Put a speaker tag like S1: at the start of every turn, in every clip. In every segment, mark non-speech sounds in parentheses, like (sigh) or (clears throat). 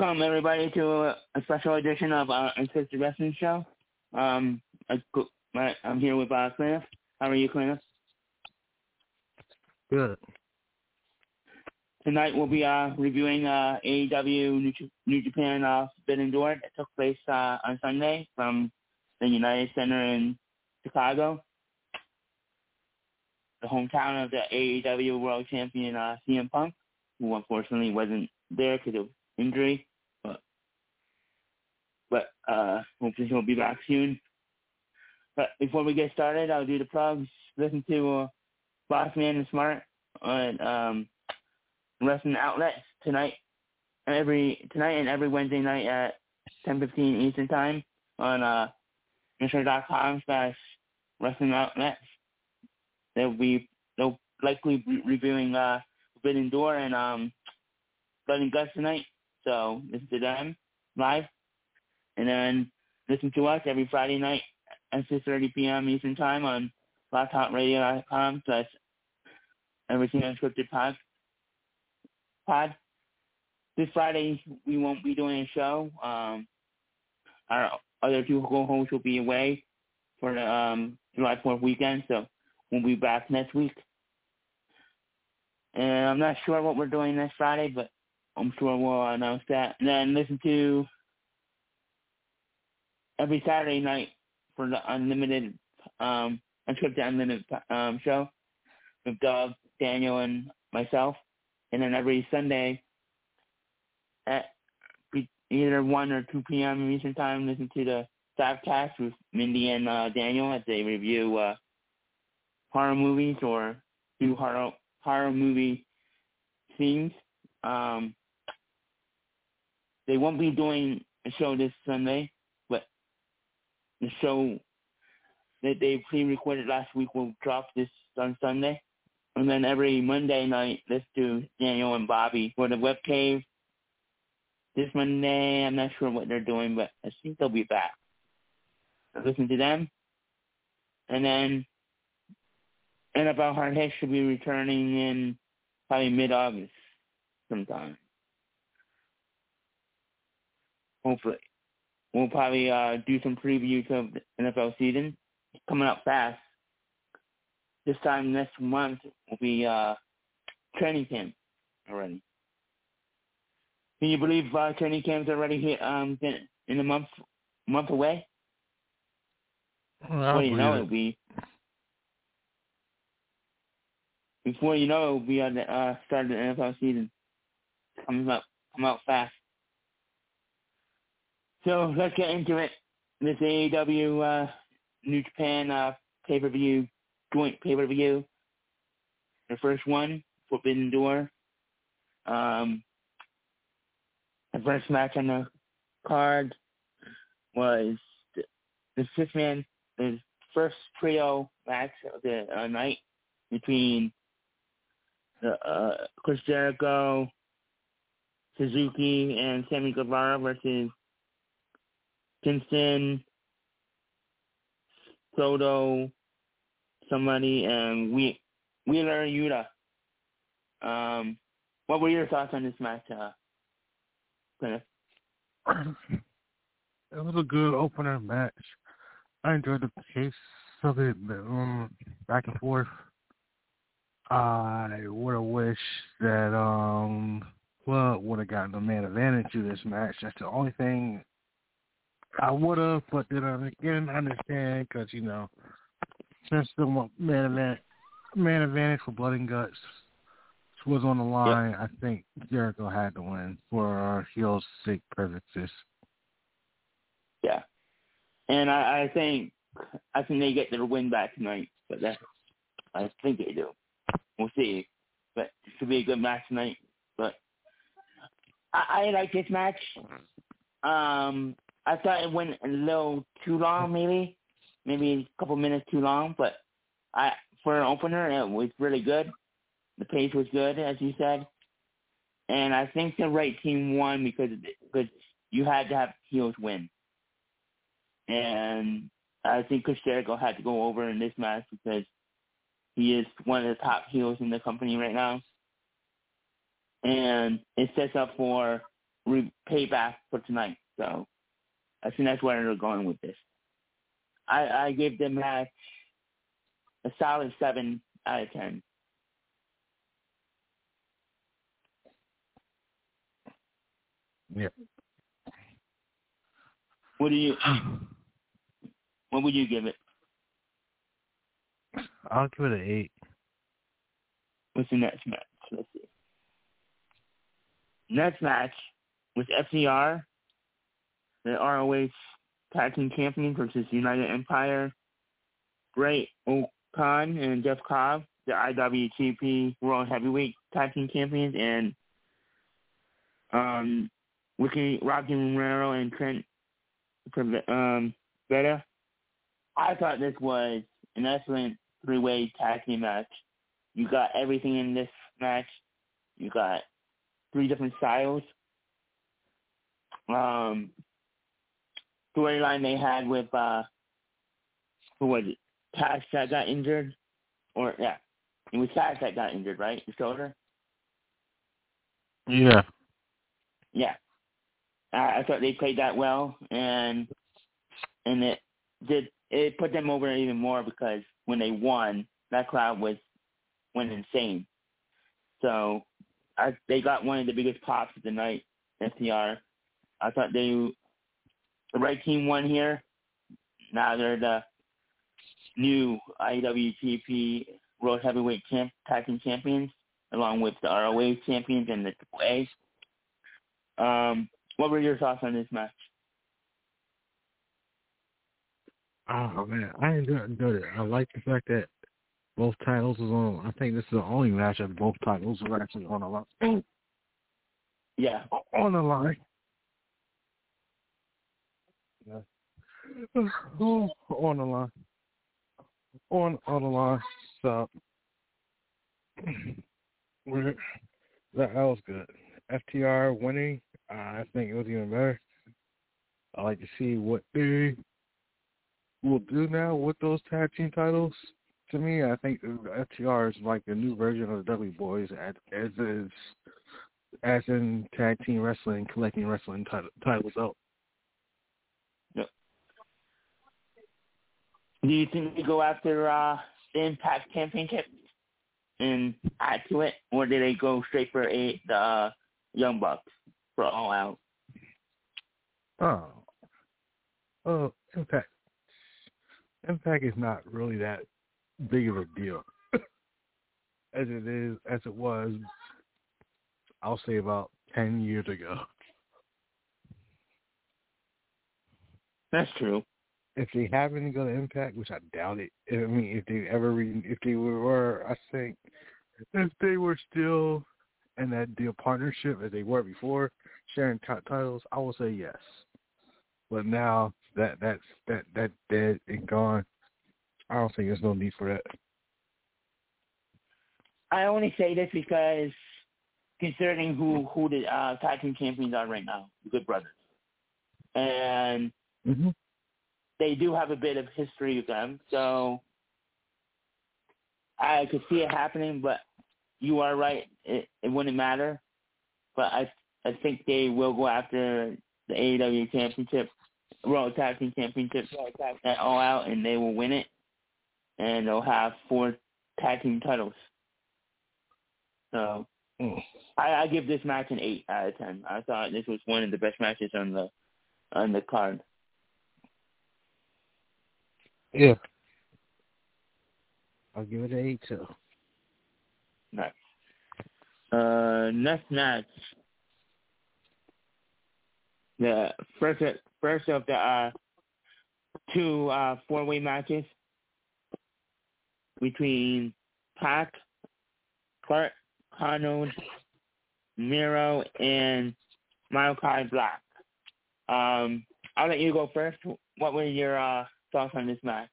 S1: Welcome everybody to a, special edition of our Unscripted Wrestling Show. Um, I, I'm here with uh, Cliff. How are you, Cliff?
S2: Good.
S1: Tonight we'll be uh, reviewing uh, AEW New, New Japan uh, Forbidden Door that took place uh, on Sunday from the United Center in Chicago, the hometown of the AEW World Champion uh, CM Punk, who unfortunately wasn't there because of injury, but uh, hopefully he'll be back soon. But before we get started, I'll do the plugs. Listen to uh, Boss Man and Smart on um, wrestling outlets tonight, every tonight and every Wednesday night at 10:15 Eastern Time on uh, com slash wrestling outlets. They'll be they'll likely be reviewing uh, Forbidden Door and um, Blood and Guts tonight. So listen to them live, and then listen to us every Friday night at 6:30 p.m. Eastern Time on blogtalkradio.com slash everything unscripted pod. Pod. This Friday we won't be doing a show. Um, our other two co-hosts will be away for the um, July 4th weekend, so we'll be back next week. And I'm not sure what we're doing next Friday, but I'm sure we'll announce that. And then listen to every Saturday night for the unlimited, um, unscripted unlimited um, show with Doug, Daniel, and myself. And then every Sunday at either 1 or 2 p.m. Eastern Time, listen to the Stavcast with Mindy and uh, Daniel as they review uh, horror movies or do horror, horror movie scenes. Um, they won't be doing a show this Sunday, the show that they pre-recorded last week will drop this on Sunday. And then every Monday night, let's do Daniel and Bobby for the Web Cave. This Monday, I'm not sure what they're doing, but I think they'll be back. So listen to them. And then NFL Hard Hit should be returning in probably mid-August sometime. Hopefully. We'll probably uh, do some previews of the NFL season. It's coming up fast. This time next month will be uh, training camp already. Can you believe uh, training camp's already here um, in a month month away?
S2: Well,
S1: Before you know it, it'll be before you know it, will be on the uh, start of the NFL season. Comes up, come out fast. So let's get into it. This AEW uh, New Japan uh, pay per view, joint pay per view. The first one, Forbidden Door. Um, the first match on the card was the, the six man, the first trio match of the uh, night between the, uh, Chris Jericho, Suzuki, and Sammy Guevara versus Kingston, Soto, somebody, and we, Wheeler Yuta. Um, what were your thoughts on this match, uh, Kenneth? (clears throat)
S2: It was a good opener match. I enjoyed the pace of it, the, um, back and forth. I would have wished that um would have gotten the man advantage to this match. That's the only thing I would have, but then again, I understand because you know since the man advantage, man advantage for Blood and Guts was on the line, I think Jericho had to win for heel's sake purposes.
S1: Yeah. And I, I think I think they get their win back tonight, but that's I think they do. We'll see. But it should be a good match tonight. But I, I like this match. Um I thought it went a little too long maybe. Maybe a couple minutes too long, but I for an opener it was really good. The pace was good, as you said. and I think the right team won because because you had to have heels win, and I think Chris Jericho had to go over in this match because he is one of the top heels in the company right now, and it sets up for re- payback for tonight. So I think that's where they're going with this. I, I gave the match a solid seven out of ten.
S2: Yeah.
S1: What do you? (sighs) What would you give it?
S2: I'll give it an eight.
S1: What's the next match? Let's see. Next match was FTR, the ROH Tag Team Champions versus United Empire. Great O'Con and Jeff Cobb, the IWGP World Heavyweight Tag Team Champions, and um, Ricky Rocky Romero and Trent um, Beretta. I thought this was an excellent three-way tag team match. You got everything in this match. You got three different styles. Um, storyline they had with uh, who was it? Cash that got injured, or yeah, it was Cash that got injured, right? The shoulder.
S2: Yeah.
S1: Yeah, I, I thought they played that well, and and it did it put them over even more because when they won, that crowd was went insane. So I they got one of the biggest pops of the night, FTR. I thought they the right team won here. Now they're the new IWGP World Heavyweight Champ Tag Team Champions, along with the ROH champions and the Triple A. Um, what were your thoughts on this match?
S2: Oh man, I enjoyed it. I like the fact that both titles was on. I think this is the only match that both titles were actually on the line.
S1: Yeah,
S2: On the line. Yeah. On the line. On on the line. So (clears throat) that, was good. FTR winning. Uh, I think it was even better. I like to see what they will do now with those tag team titles. To me, I think FTR is like the new version of the Dudley Boys, as as is as in tag team wrestling, collecting wrestling title, titles out.
S1: Do you think they go after uh, the Impact Championship and add to it, or do they go straight for a, the uh, Young Bucks for All Out?
S2: Oh, oh, Impact. Impact is not really that big of a deal (laughs) as it is as it was. I'll say about ten years ago.
S1: That's true.
S2: If they happen to go to Impact, which I doubt it. I mean, if they ever, re- if they were, I think, if they were still in that deal partnership as they were before, sharing t- titles, I would say yes. But now that that's that that dead and gone, I don't think there's no need for that.
S1: I only say this because considering who who the uh, tag team champions are right now, the Good Brothers, and
S2: Mm-hmm.
S1: They do have a bit of history with them, so I could see it happening. But you are right; it, it wouldn't matter. But I I think they will go after the AEW Championship, World Tag Team Championship at All Out, and they will win it, and they'll have four tag team titles. So
S2: Mm.
S1: I, I give this match an eight out of ten. I thought this was one of the best matches on the on the card.
S2: Yeah. I'll give it an eight too.
S1: Nice. Uh, next match. The first first of the uh, two uh, four way matches between Pac, Clark, Connors, Miro, and Malakai Black. Um, I'll let you go first. What were your uh, thoughts on this match?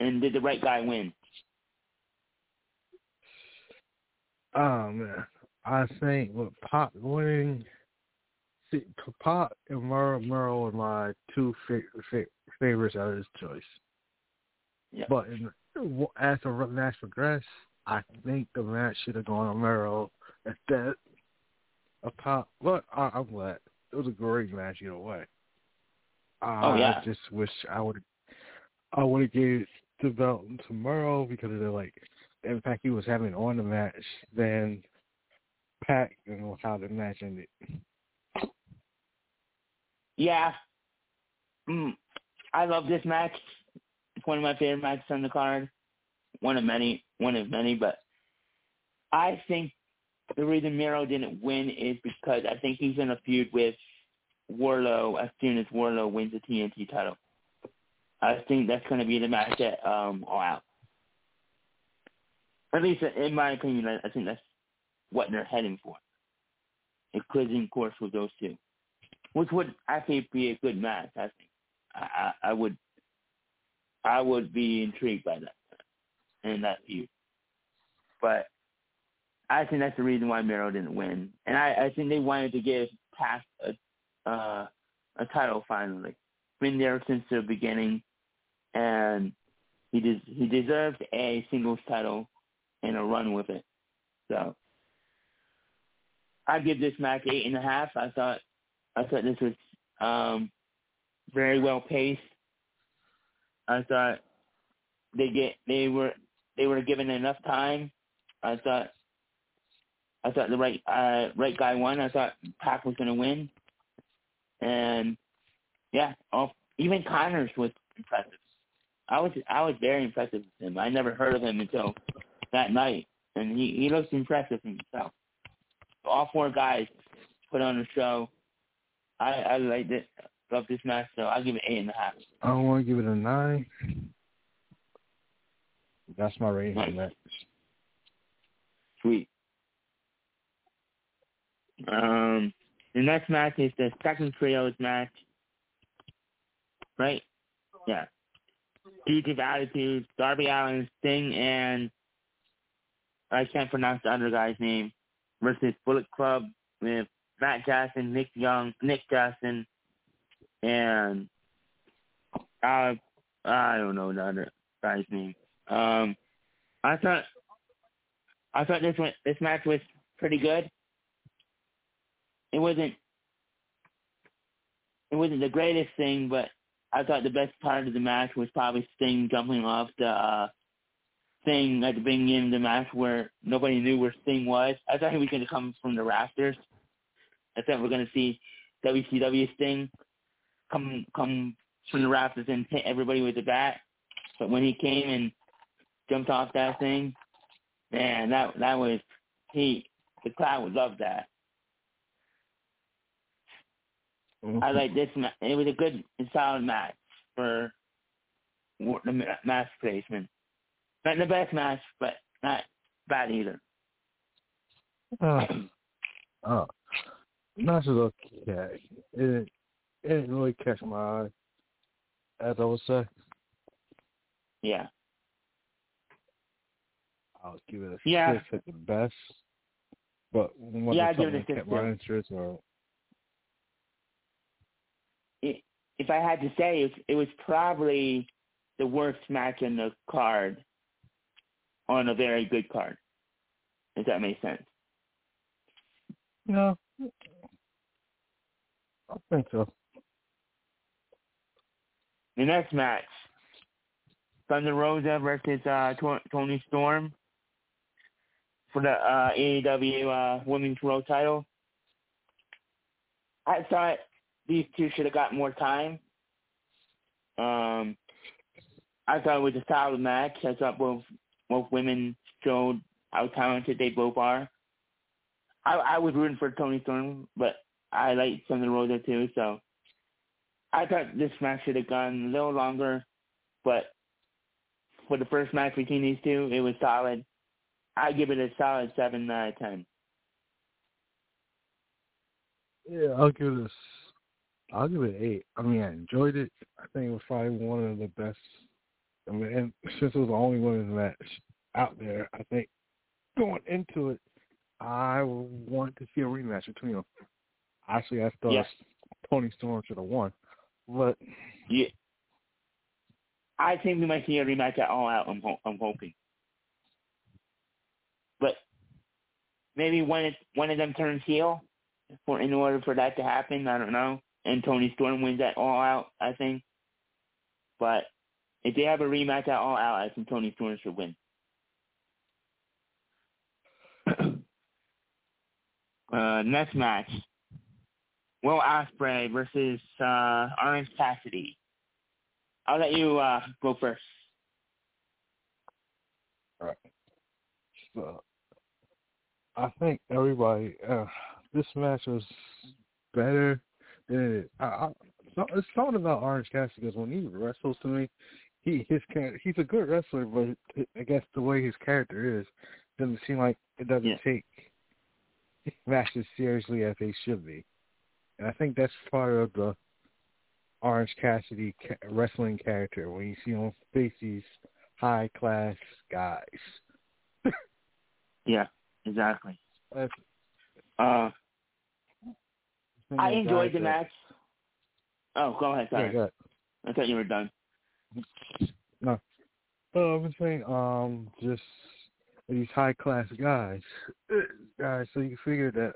S1: And did the right guy win?
S2: Oh man. I think with Pop winning, see, Pop and Merle, Merle are my two fa- fa- favorites out of this choice.
S1: Yeah.
S2: But in, as the match progressed, I think the match should have gone on Merle instead of Pop. But I, I'm glad it was a great match either way.
S1: Oh, yeah.
S2: I just wish I would I would have gave the belt to Merle because of the like the impact he was having on the match than Pac and how the match ended.
S1: Yeah. Mm, I love this match. It's one of my favorite matches on the card. One of many, one of many, but I think the reason Miro didn't win is because I think he's in a feud with Wardlow as soon as Wardlow wins the TNT title. I think that's going to be the match at um, All Out. At least in my opinion, I, I think that's what they're heading for. A collision course with those two, which would actually be a good match. I think. I, I, I would. I would be intrigued by that in that feud. But I think that's the reason why Miro didn't win, and I, I think they wanted to give Pac a uh, a title finally. Been there since the beginning, and he des- he deserved a singles title and a run with it. So I give this match eight and a half. I thought I thought this was um, very well paced. I thought they get they were they were given enough time. I thought I thought the right uh, right guy won. I thought Pac was going to win, and yeah, all, even Connors was impressive. I was I was very impressed with him. I never heard of him until that night, and he he looks impressive himself. All four guys put on a show. I I liked it. Love this match, so I'll give it eight and a half.
S2: I don't want to give it a nine. That's my rating
S1: Nice.
S2: that.
S1: Sweet. Um, the next match is the second trios match. Right? Yeah. Fugitive Attitude, Darby Allin, Sting, and I can't pronounce the other guy's name versus Bullet Club with Matt Jackson, Nick Young, Nick Jackson, and uh, I don't know the other guy's name. Um, I thought I thought this this match was pretty good. It wasn't it wasn't the greatest thing, but I thought the best part of the match was probably Sting jumping off the uh, thing at the beginning of the match where nobody knew where Sting was. I thought he was going to come from the rafters. I thought we are going to see WCW Sting come come from the rafters and hit everybody with the bat. But when he came and jumped off that thing, man, that that was he. The crowd would love that. I like this. ma- It was a good solid match for the ma- match placement. Not the best match, but not bad either.
S2: Uh, uh, not just okay. It didn't, it didn't really catch my eye, as I would say.
S1: Yeah.
S2: I'll give it a
S1: Yeah.
S2: six at the best. But what
S1: Yeah,
S2: yeah,
S1: I'd give it a six,
S2: kept my interest or
S1: It, if I had to say, it, it was probably the worst match in the card on a very good card. If that makes sense.
S2: no. I think so.
S1: The next match, Thunder Rosa versus uh, Toni Storm for the uh, AEW uh, Women's World Title. I thought these two should have got more time. Um, I thought it was a solid match. I thought both both women showed how talented they both are. I, I was rooting for Toni Storm, but I like Thunder Rosa too, so I thought this match should have gone a little longer, but for the first match between these two, it was solid. I give it a solid seven out of ten.
S2: Yeah, I'll give it a, I'll give it an eight. I mean, I enjoyed it. I think it was probably one of the best. I mean, and since it was the only women's match out there, I think going into it, I want to see a rematch between them. Actually, I thought
S1: Yeah.
S2: Toni Storm should have won, but
S1: Yeah. I think we might see a rematch at All Out. I'm ho- I'm hoping, but maybe one one of them turns heel for in order for that to happen. I don't know. And Toni Storm wins at All Out. I think, but if they have a rematch at All Out, I think Toni Storm should win. (clears throat) uh, next match, Will Ospreay versus uh, Orange Cassidy. I'll let you uh, go first.
S2: So, I think everybody. Uh, this match was better it. I, I, so, it's something about Orange Cassidy because when he wrestles to me, he his he's a good wrestler, but I guess the way his character is doesn't seem like it doesn't
S1: Yeah.
S2: take matches seriously as they should be, and I think that's part of the Orange Cassidy ca- wrestling character when you see him face these high class guys. (laughs)
S1: Yeah, exactly.
S2: That's-
S1: Uh, I enjoyed the match. Oh, go ahead. Sorry.
S2: Yeah, go ahead.
S1: I thought you were done. No.
S2: Oh, I was saying, um, just these high class guys, (laughs) guys. So you figure that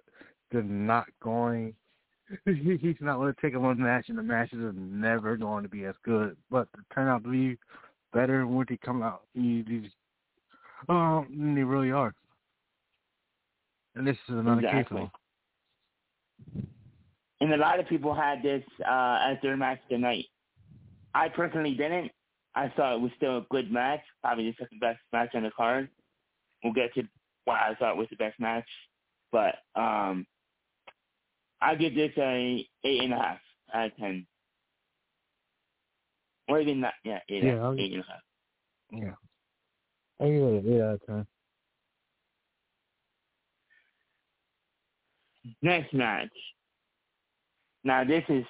S2: they're not going. (laughs) He's not going to take a one match, and the matches are never going to be as good. But they turn out to be better when they come out. These, um, they really are. And this is another
S1: Exactly.
S2: case of them.
S1: And a lot of people had this uh, as their match tonight. I personally didn't. I thought it was still a good match, probably the second best match on the card. We'll get to what I thought was the best match, but um, I give this a eight and a half out of ten. Or even not, yeah, eight,
S2: Yeah, I'll-
S1: eight and a half.
S2: Yeah. I give it an eight out of ten.
S1: Next match. Now this is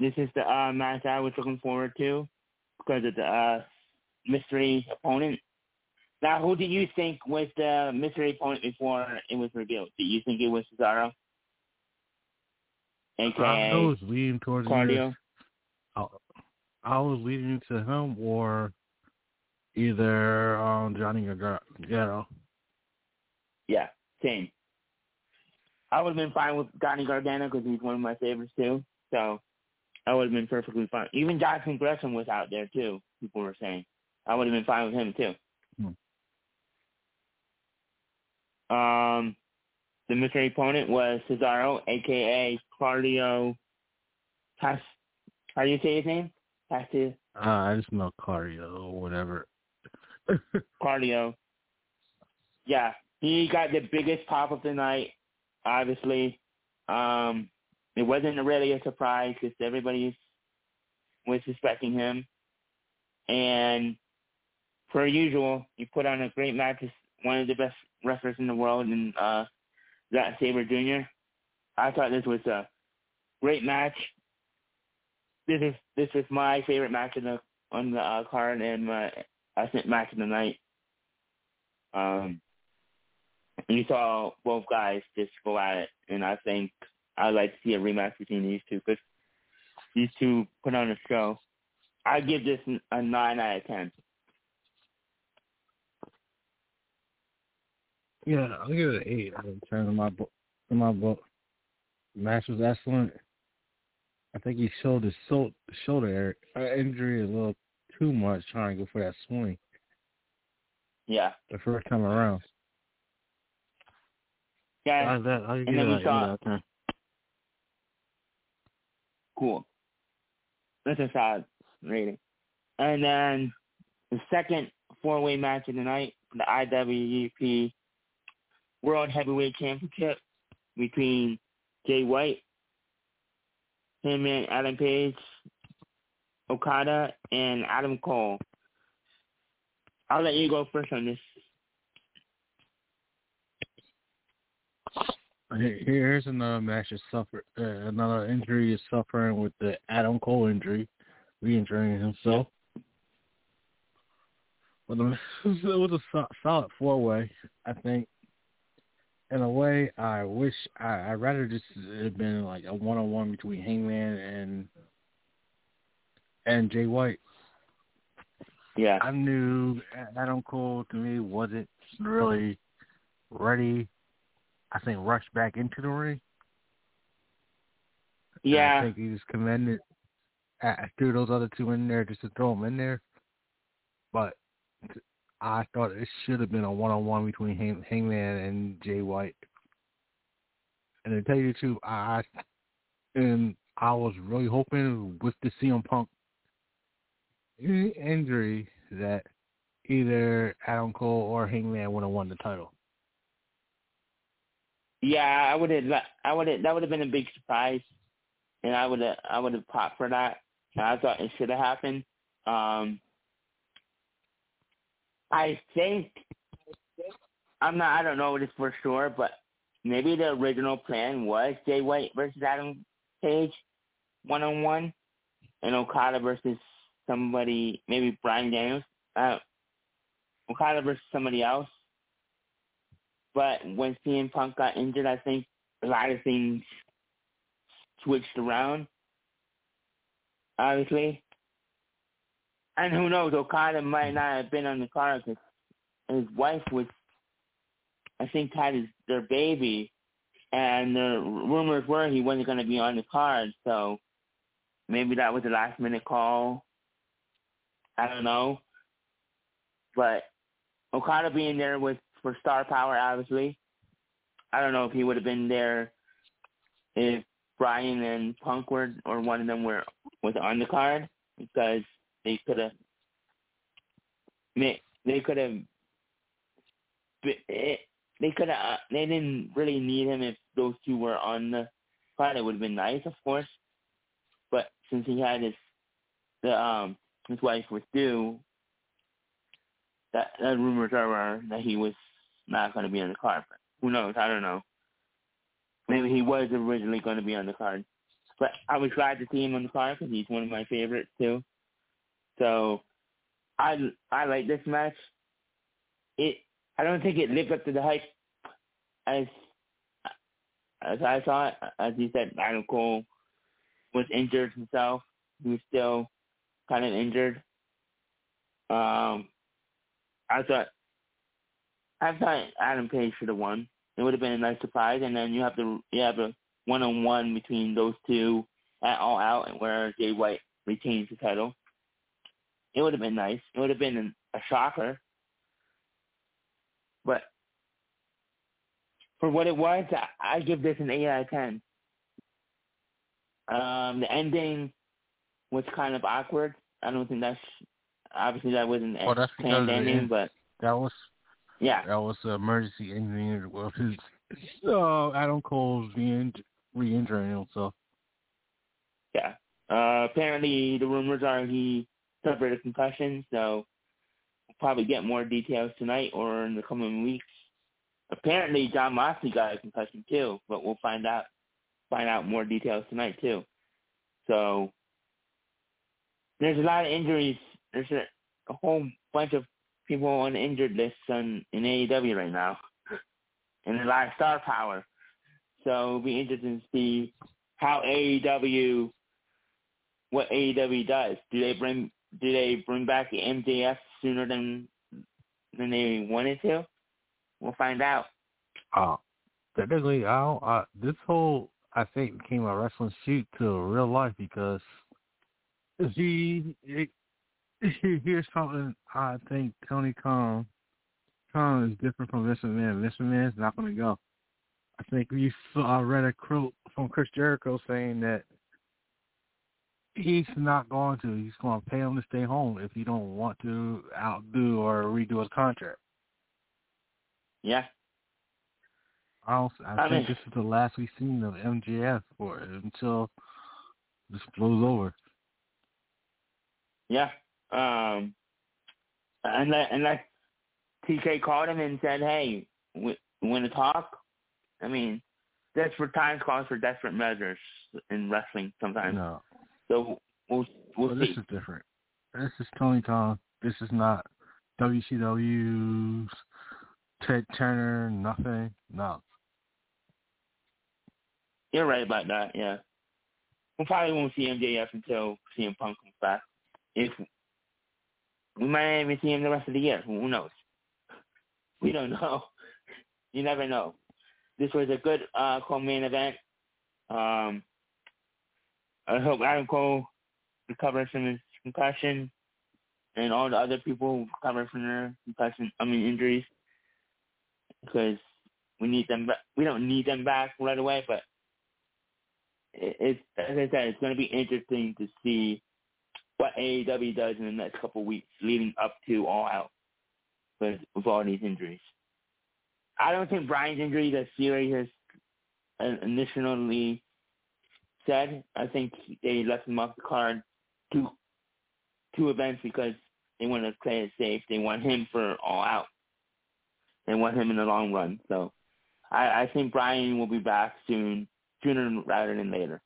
S1: this is the uh, match I was looking forward to because of the uh, mystery opponent. Now, who do you think was the mystery opponent before it was revealed? Did you think it was Cesaro?
S2: I was leaning towards
S1: Claudio?
S2: I, I was leading to him or either um Johnny Gargano.
S1: Yeah, same. I would have been fine with Johnny Gargano because he's one of my favorites too. So I would have been perfectly fine. Even Jonathan Gresham was out there too. People were saying I would have been fine with him too. Um, the mystery opponent was Cesaro, aka Claudio. Pas- how do you say his name? Pastor
S2: Uh, I just know cardio or whatever. (laughs)
S1: Claudio. Yeah, he got the biggest pop of the night. Obviously, um, it wasn't really a surprise because everybody was suspecting him. And per usual, he put on a great match. He's one of the best wrestlers in the world, and uh, Zack Sabre Jr. I thought this was a great match. This is this is my favorite match on the on the uh, card and my I think match of the night. Um, and you saw both guys just go at it, and I think I'd like to see a rematch between these two because these two put on a show. I give this a nine out of ten.
S2: Yeah, I'll give it an eight out of ten in my book. In my book, match was excellent. I think he showed his so- shoulder injury a little too much trying to go for that swing
S1: Yeah,
S2: the first time around.
S1: Yeah,
S2: I'll, that, I'll
S1: and then we saw-
S2: of
S1: cool. That's a solid rating. And then the second four-way match of the night, the IWGP World Heavyweight Championship between Jay White, him and Adam Page, Okada, and Adam Cole. I'll let you go first on this.
S2: Here- Here's another match that suffered uh, another injury is suffering with the Adam Cole injury, re-injuring himself. But the, it (laughs) was a solid four way. I think. In a way, I wish I I'd rather just it had been like a one on one between Hangman and and Jay White.
S1: Yeah.
S2: I knew Adam Cole to me wasn't really ready. I think rushed back into the ring. And
S1: Yeah.
S2: I think he was commended. I threw those other two in there just to throw them in there, but I thought it should have been a one on one between Hang- Hangman and Jay White. And to tell you the truth, I and I was really hoping with the CM Punk injury that either Adam Cole or Hangman would have won the title.
S1: Yeah, I would have. I would have. That would have been a big surprise, and I would have. I would have popped for that. I thought it should have happened. Um, I think I'm not. I don't know this for sure, but maybe the original plan was Jay White versus Adam Page, one on one, and Okada versus somebody, maybe Bryan Daniels. Uh, Okada versus somebody else. But when CM Punk got injured, I think a lot of things switched around. Obviously, and who knows? Okada might not have been on the card because his wife was, I think, had his their baby, and the rumors were he wasn't going to be on the card. So maybe that was a last minute call. I don't know, but Okada being there was for star power, obviously. I don't know if he would have been there if Bryan and Punk were, or one of them were was on the card because they could have, they could have, they could have, they didn't really need him if those two were on the card. It would have been nice, of course, but since he had his, the um, his wife was due, that, that rumors are that he was not going to be on the card. Who knows? I don't know. Maybe he was originally going to be on the card. But I was glad to see him on the card because he's one of my favorites too. So I I like this match. It I don't think it lived up to the hype as as I saw it. As you said, Adam Cole was injured himself. He was still kind of injured. Um, I thought I thought Adam Page should have won. It would have been a nice surprise, and then you have the you have a one on one between those two at All Out, and where Jay White retains the title. It would have been nice. It would have been a shocker, but for what it was, I, I give this an eight out of ten. Um, the ending was kind of awkward. I don't think that's obviously that wasn't
S2: Well, that's
S1: planned ending,
S2: it-
S1: but
S2: That was
S1: yeah,
S2: that was an emergency ending of his uh, Adam Cole's re-injuring himself.
S1: yeah. Uh, apparently, the rumors are he suffered a concussion, so we'll probably get more details tonight or in the coming weeks. Apparently, Jon Moxley got a concussion too, but we'll find out find out more details tonight too. So there's a lot of injuries. There's a, a whole bunch of people on injured list on in AEW right now, (laughs) and a lot of star power. So it'll be interesting to see how AEW what AEW does. Do they bring do they bring back the MJF sooner than than they wanted to? We'll find out.
S2: Uh, technically, I don't, uh, this whole I think became a wrestling shoot to real life because he, it, (laughs) here's something I think Tony Khan Khan is different from Vince McMahon. Vince McMahon is not going to go. I think we saw I read a quote from Chris Jericho saying that he's not going to. He's going to pay him to stay home if he don't want to outdo or redo his contract.
S1: Yeah.
S2: I, I,
S1: I
S2: think
S1: mean-
S2: this is the last we've seen of MJF for it until this blows over.
S1: Yeah. Um unless unless TK called him and said, Hey, we want to talk? I mean, desperate times calls for desperate measures in wrestling sometimes.
S2: No,
S1: So we'll we'll
S2: well,
S1: see.
S2: this is different. This is Tony Khan. This is not WCW's Ted Turner, nothing, no.
S1: You're right about that. Yeah, we probably won't see MJF until CM Punk comes back. If we might even see him the rest of the year. Who knows? We don't (laughs) know. You never know. This was a good uh, co-main event. Um, I hope Adam Cole recovers from his concussion, and all the other people recover from their concussion. I mean injuries, because we need them. Back. We don't need them back right away, but it, it's as I said, it's going to be interesting to see what AEW does in the next couple of weeks leading up to All Out with, with all these injuries. I don't think Bryan's injury as serious as initially said. I think they left him off the card two two events because they want to play it safe. They want him for All Out. They want him in the long run. So I, I think Bryan will be back soon, sooner rather than later.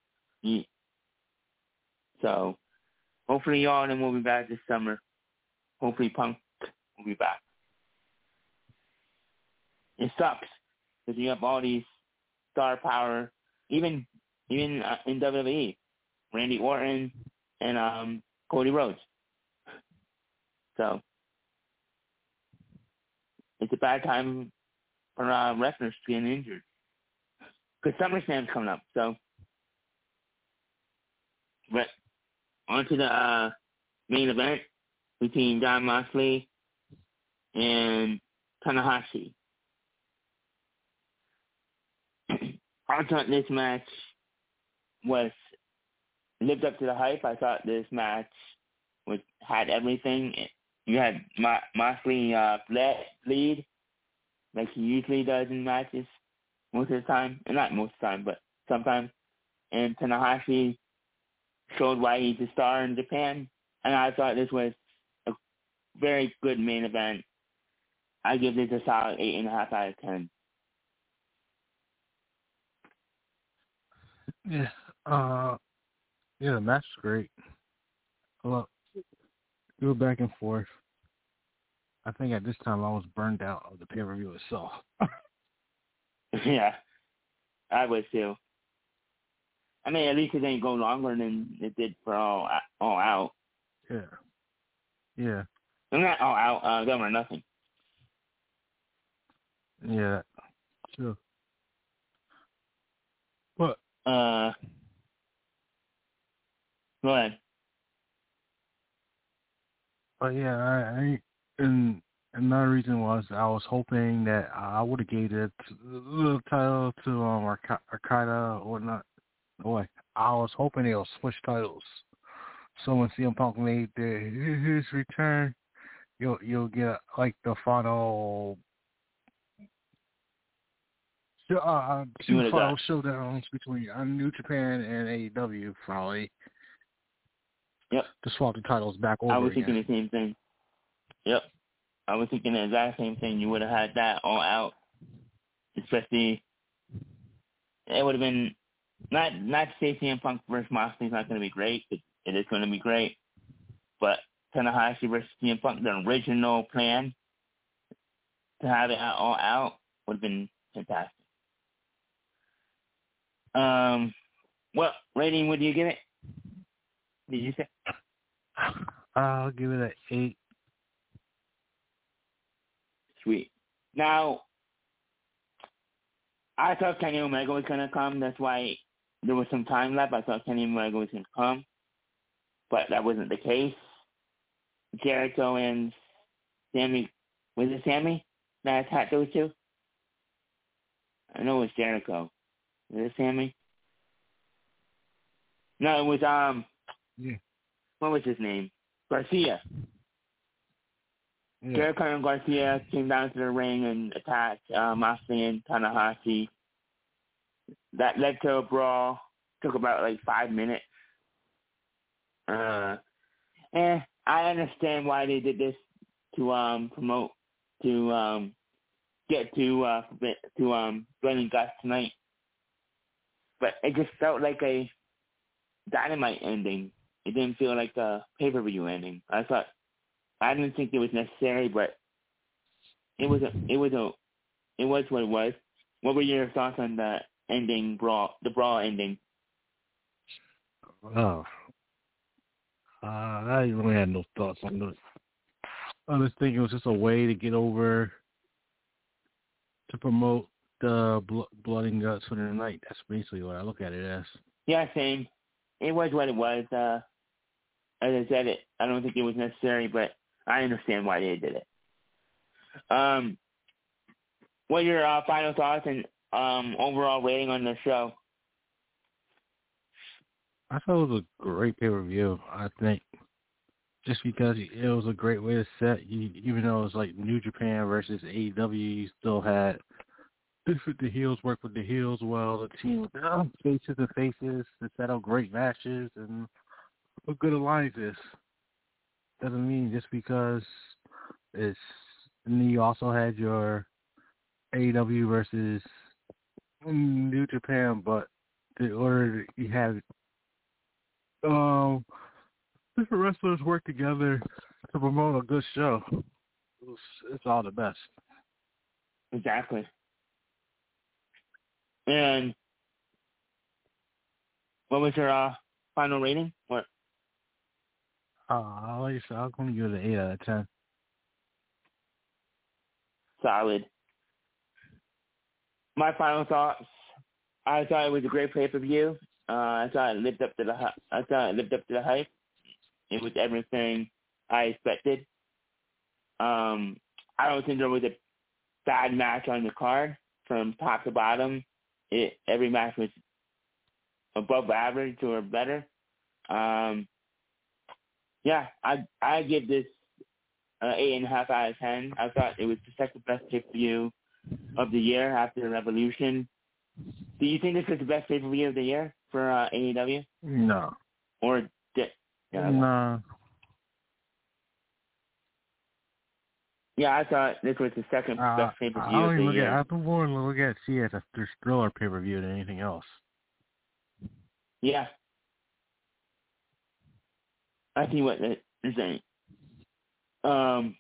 S1: So hopefully y'all and will be back this summer. Hopefully Punk will be back. It sucks because you have all these star power, even even uh, in WWE, Randy Orton and um Cody Rhodes. So it's a bad time for uh, wrestlers being injured because SummerSlam's coming up. So, but on to the uh, main event between Jon Moxley and Tanahashi. (clears throat) I thought this match was lived up to the hype. I thought this match was had everything. You had Mo- Moxley uh, lead like he usually does in matches most of the time, and not most of the time, but sometimes. And Tanahashi showed why he's a star in Japan, and I thought this was a very good main event. I give this a solid eight and a half out of ten.
S2: Yeah, uh, yeah, the match was great. Well, go back and forth. I think at this time I was burned out of the pay per view itself. (laughs) (laughs)
S1: yeah, I was too. I mean, at least it didn't go longer than it did for all all out.
S2: Yeah, yeah,
S1: I'm not all out. Uh, them or nothing.
S2: yeah, sure. But
S1: Uh, go ahead.
S2: But yeah, I, I and another reason was I was hoping that I would have gave it the title to um Arca- Arcada or not. Boy, I was hoping they'll switch titles. So when CM Punk made the, his return, you'll you'll get like the final. Uh, uh, two final showdowns between uh, New Japan and AEW, probably.
S1: Yep.
S2: To swap the titles back over
S1: I was
S2: again.
S1: thinking the same thing. Yep. I was thinking the exact same thing. You would have had that all out, especially. It would have been not not to say CM Punk versus Moxley is not going to be great. It, it is going to be great, but Tanahashi versus CM Punk, the original plan to have it all out would have been fantastic. Um, what rating would you give it? Did you say?
S2: I'll give it an eight.
S1: Sweet. Now, I thought Kenny Omega was gonna come. That's why there was some time left. I thought Kenny Omega was gonna come, but that wasn't the case. Jericho and Sammy, was it Sammy that attacked those two? I know it was Jericho. Was it Sammy? No, it was um.
S2: Yeah.
S1: What was his name? Garcia.
S2: Yeah.
S1: Jericho and Garcia came down to the ring and attacked uh, Moxley and Tanahashi. That led to a brawl. Took about like five minutes. Uh, eh, I understand why they did this to um promote to um get to uh to um Blood and Guts tonight, but it just felt like a dynamite ending. It didn't feel like a pay per view ending. I thought I didn't think it was necessary, but it was a, it was a, it was what it was. What were your thoughts on the ending brawl, the brawl ending?
S2: Oh, uh, I really had no thoughts on this. I was thinking it was just a way to get over to promote the bl- blood and guts for the night. That's basically what I look at it as.
S1: Yeah, same. It was what it was. Uh, as I said, it. I don't think it was necessary, but I understand why they did it. Um, what are your uh, final thoughts and um, overall rating on the show?
S2: I thought it was a great pay per view. I think just because it was a great way to set, even though it was like New Japan versus AEW, you still had the heels work with the heels well, the team faces and faces to set up great matches and good alliances. Doesn't mean just because it's and you also had your AEW versus New Japan, but the order you had um different wrestlers work together to promote a good show. It's, it's all the best.
S1: Exactly. And what was your uh, final rating? What?
S2: Uh, like I said, I'm going to give it an 8 out of 10.
S1: Solid. My final thoughts. I thought it was a great pay per view. Uh, I thought it lived up to the. I thought it lived up to the hype. It was everything I expected. Um, I don't think there was a bad match on the card from top to bottom. It every match was above average or better. Um, yeah, I I give this uh, eight and a half out of ten. I thought it was the second best pay per view of the year after the Revolution. Do you think this is the best pay per view of the year for uh, AEW
S2: No.
S1: or? Di- yeah,
S2: No.
S1: yeah, I thought this was the second
S2: Uh,
S1: best pay per view of the
S2: look
S1: year.
S2: at. I prefer to look at see as a th- thriller pay per view than anything else.
S1: Yeah. I see what they're saying. Um,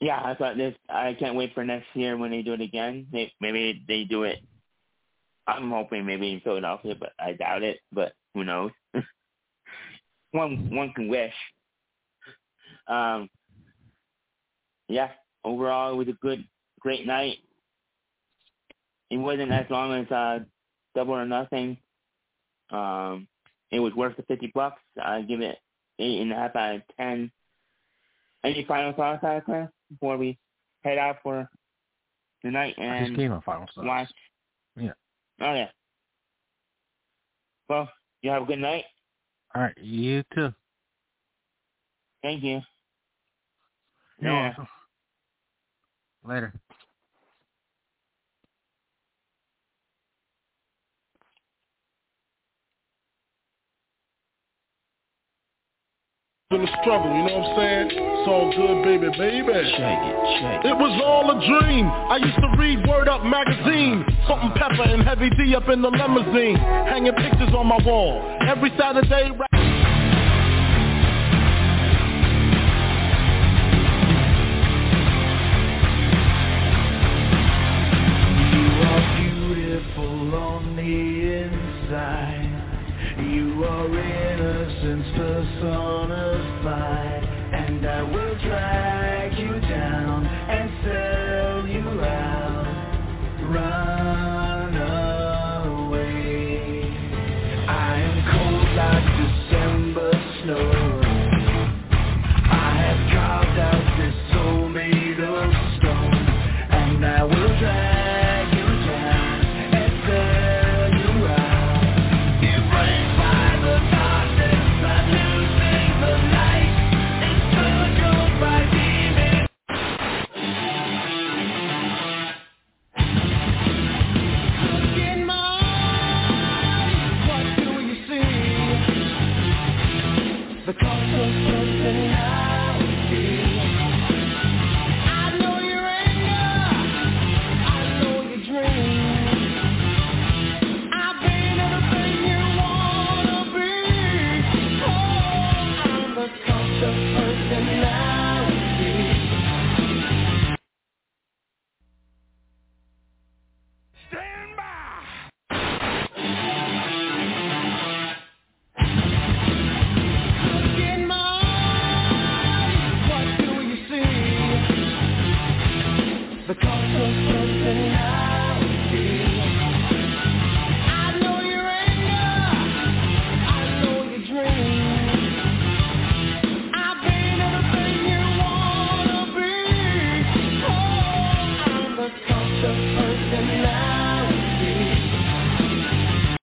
S1: yeah, I thought this. I can't wait for next year when they do it again. Maybe they do it. I'm hoping maybe in Philadelphia, but I doubt it. But who knows? (laughs) one one can wish. Um, yeah. Overall, it was a good, great night. It wasn't as long as uh, Double or Nothing. Um, it was worth the fifty bucks. I give it eight and a half out of ten. Any final thoughts, Claire, before we head out for the night
S2: I just
S1: and
S2: gave my final thoughts.
S1: watch?
S2: Yeah.
S1: Oh yeah. Well, you have a good night.
S2: All right, you too.
S1: Thank you.
S2: You're
S1: Yeah.
S2: welcome. Later.
S3: In the struggle, you know what I'm saying? It's all good, baby, baby.
S4: Shake it, shake
S3: It was all a dream. I used to read Word Up magazine. Uh-huh. Salt-N-Pepa and heavy D up in the limousine. Hanging pictures on my wall. Every Saturday,